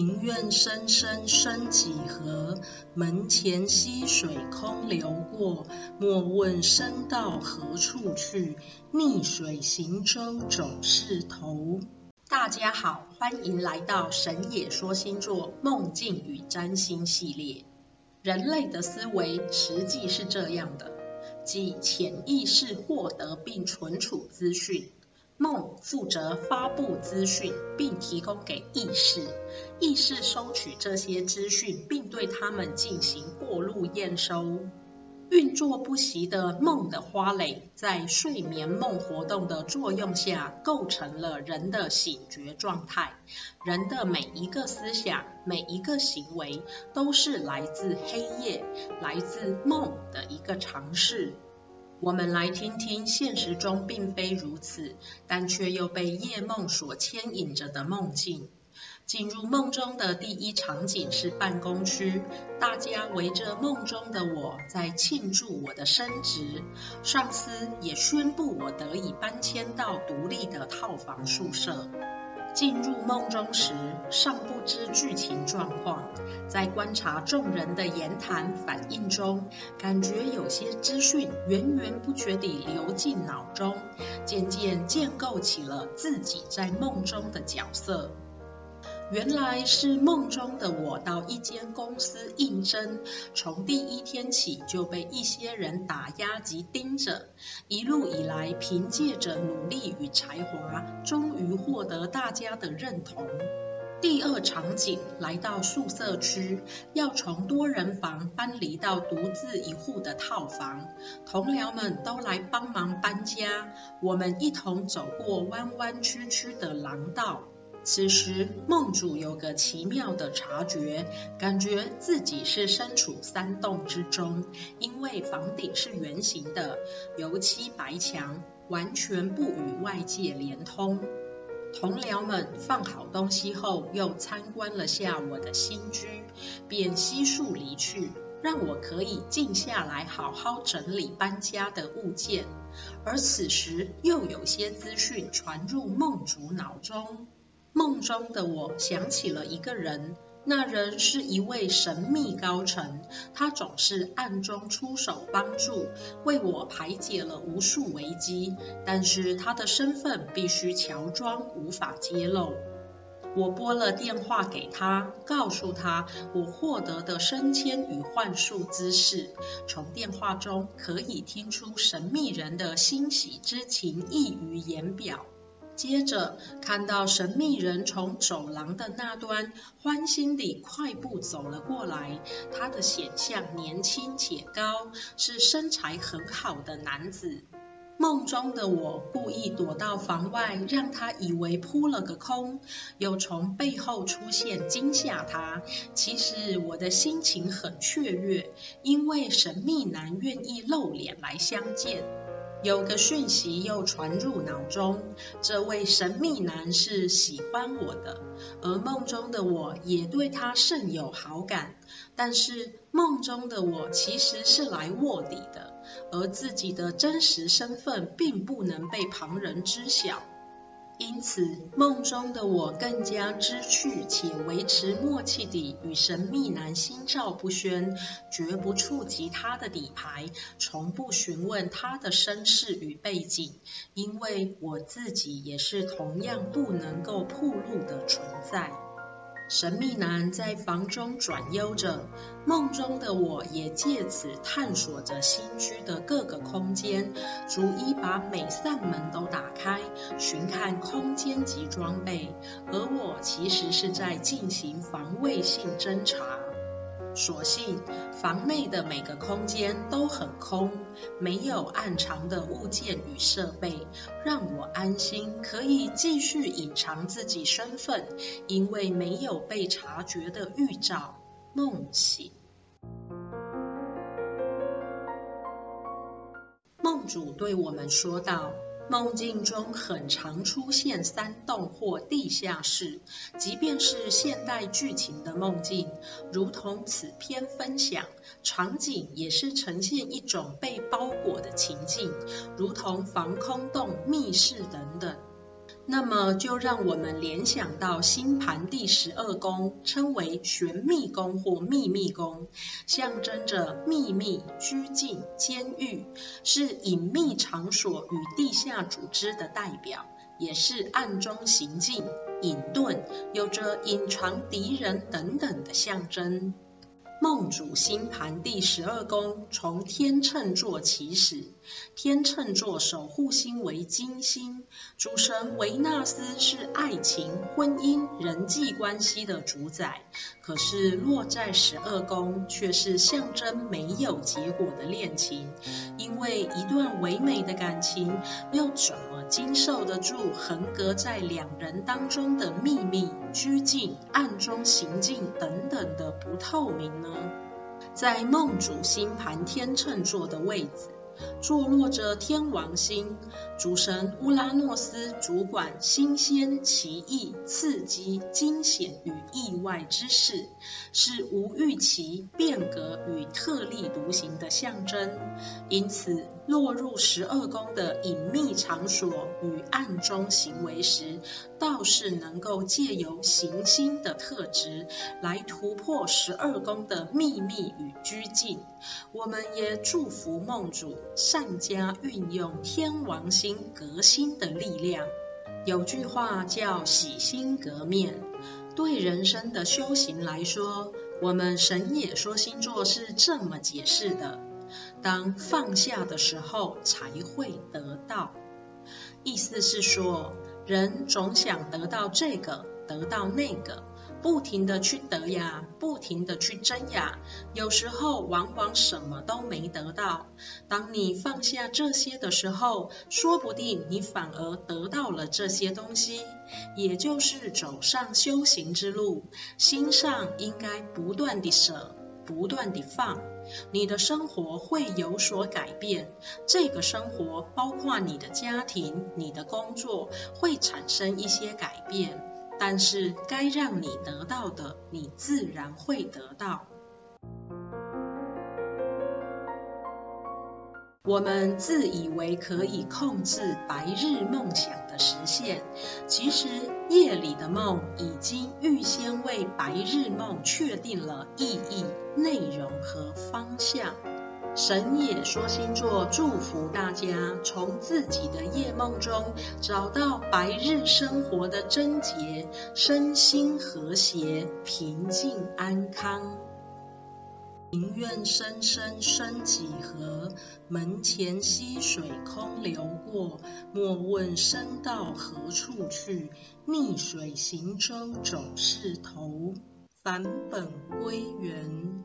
庭院深深深几何？门前溪水空流过。莫问身到何处去，逆水行舟总是头。大家好，欢迎来到神野说星座梦境与占星系列。人类的思维实际是这样的，即潜意识获得并存储资讯。梦负责发布资讯，并提供给意识，意识收取这些资讯，并对它们进行过路验收。运作不息的梦的花蕾，在睡眠梦活动的作用下，构成了人的醒觉状态。人的每一个思想、每一个行为，都是来自黑夜、来自梦的一个尝试。我们来听听现实中并非如此，但却又被夜梦所牵引着的梦境。进入梦中的第一场景是办公区，大家围着梦中的我在庆祝我的升职，上司也宣布我得以搬迁到独立的套房宿舍。进入梦中时，尚不知剧情状况，在观察众人的言谈反应中，感觉有些资讯源源不绝地流进脑中，渐渐建构起了自己在梦中的角色。原来是梦中的我到一间公司应征，从第一天起就被一些人打压及盯着，一路以来凭借着努力与才华，终于获得大家的认同。第二场景来到宿舍区，要从多人房搬离到独自一户的套房，同僚们都来帮忙搬家，我们一同走过弯弯曲曲的廊道。此时，梦主有个奇妙的察觉，感觉自己是身处山洞之中，因为房顶是圆形的，油漆白墙，完全不与外界连通。同僚们放好东西后，又参观了下我的新居，便悉数离去，让我可以静下来好好整理搬家的物件。而此时，又有些资讯传入梦主脑中。梦中的我想起了一个人，那人是一位神秘高层，他总是暗中出手帮助，为我排解了无数危机。但是他的身份必须乔装，无法揭露。我拨了电话给他，告诉他我获得的升迁与换宿之事。从电话中可以听出神秘人的欣喜之情溢于言表。接着看到神秘人从走廊的那端欢欣地快步走了过来，他的显像年轻且高，是身材很好的男子。梦中的我故意躲到房外，让他以为扑了个空，又从背后出现惊吓他。其实我的心情很雀跃，因为神秘男愿意露脸来相见。有个讯息又传入脑中，这位神秘男是喜欢我的，而梦中的我也对他甚有好感。但是梦中的我其实是来卧底的，而自己的真实身份并不能被旁人知晓。因此，梦中的我更加知趣且维持默契地与神秘男心照不宣，绝不触及他的底牌，从不询问他的身世与背景，因为我自己也是同样不能够暴露的存在。神秘男在房中转悠着，梦中的我也借此探索着新居的各个空间，逐一把每扇门都打开，寻看空间及装备，而我其实是在进行防卫性侦查。所幸房内的每个空间都很空，没有暗藏的物件与设备，让我安心可以继续隐藏自己身份，因为没有被察觉的预兆。梦醒，梦主对我们说道。梦境中很常出现山洞或地下室，即便是现代剧情的梦境，如同此篇分享，场景也是呈现一种被包裹的情境，如同防空洞、密室等等。那么就让我们联想到星盘第十二宫，称为玄秘宫或秘密宫，象征着秘密、拘禁、监狱，是隐秘场所与地下组织的代表，也是暗中行进、隐遁，有着隐藏敌人等等的象征。梦主星盘第十二宫从天秤座起始，天秤座守护星为金星，主神维纳斯是爱情、婚姻、人际关系的主宰。可是落在十二宫，却是象征没有结果的恋情，因为一段唯美的感情，又怎么经受得住横隔在两人当中的秘密、拘禁、暗中行进等等的不透明呢？在梦主星盘天秤座的位置，坐落着天王星，主神乌拉诺斯主管新鲜、奇异、刺激、惊险与意外之事，是无预期、变革与特立独行的象征。因此，落入十二宫的隐秘场所与暗中行为时，倒是能够借由行星的特质来突破十二宫的秘密与拘禁。我们也祝福梦主善加运用天王星革新的力量。有句话叫“洗心革面”，对人生的修行来说，我们神也说星座是这么解释的。当放下的时候，才会得到。意思是说，人总想得到这个，得到那个，不停地去得呀，不停地去争呀。有时候，往往什么都没得到。当你放下这些的时候，说不定你反而得到了这些东西。也就是走上修行之路，心上应该不断地舍。不断地放，你的生活会有所改变。这个生活包括你的家庭、你的工作，会产生一些改变。但是该让你得到的，你自然会得到。我们自以为可以控制白日梦想的实现，其实夜里的梦已经预先为白日梦确定了意义、内容和方向。神也说星座祝福大家从自己的夜梦中找到白日生活的症结，身心和谐、平静安康。庭院深深深几何，门前溪水空流过。莫问身到何处去，逆水行舟总是头。返本归元。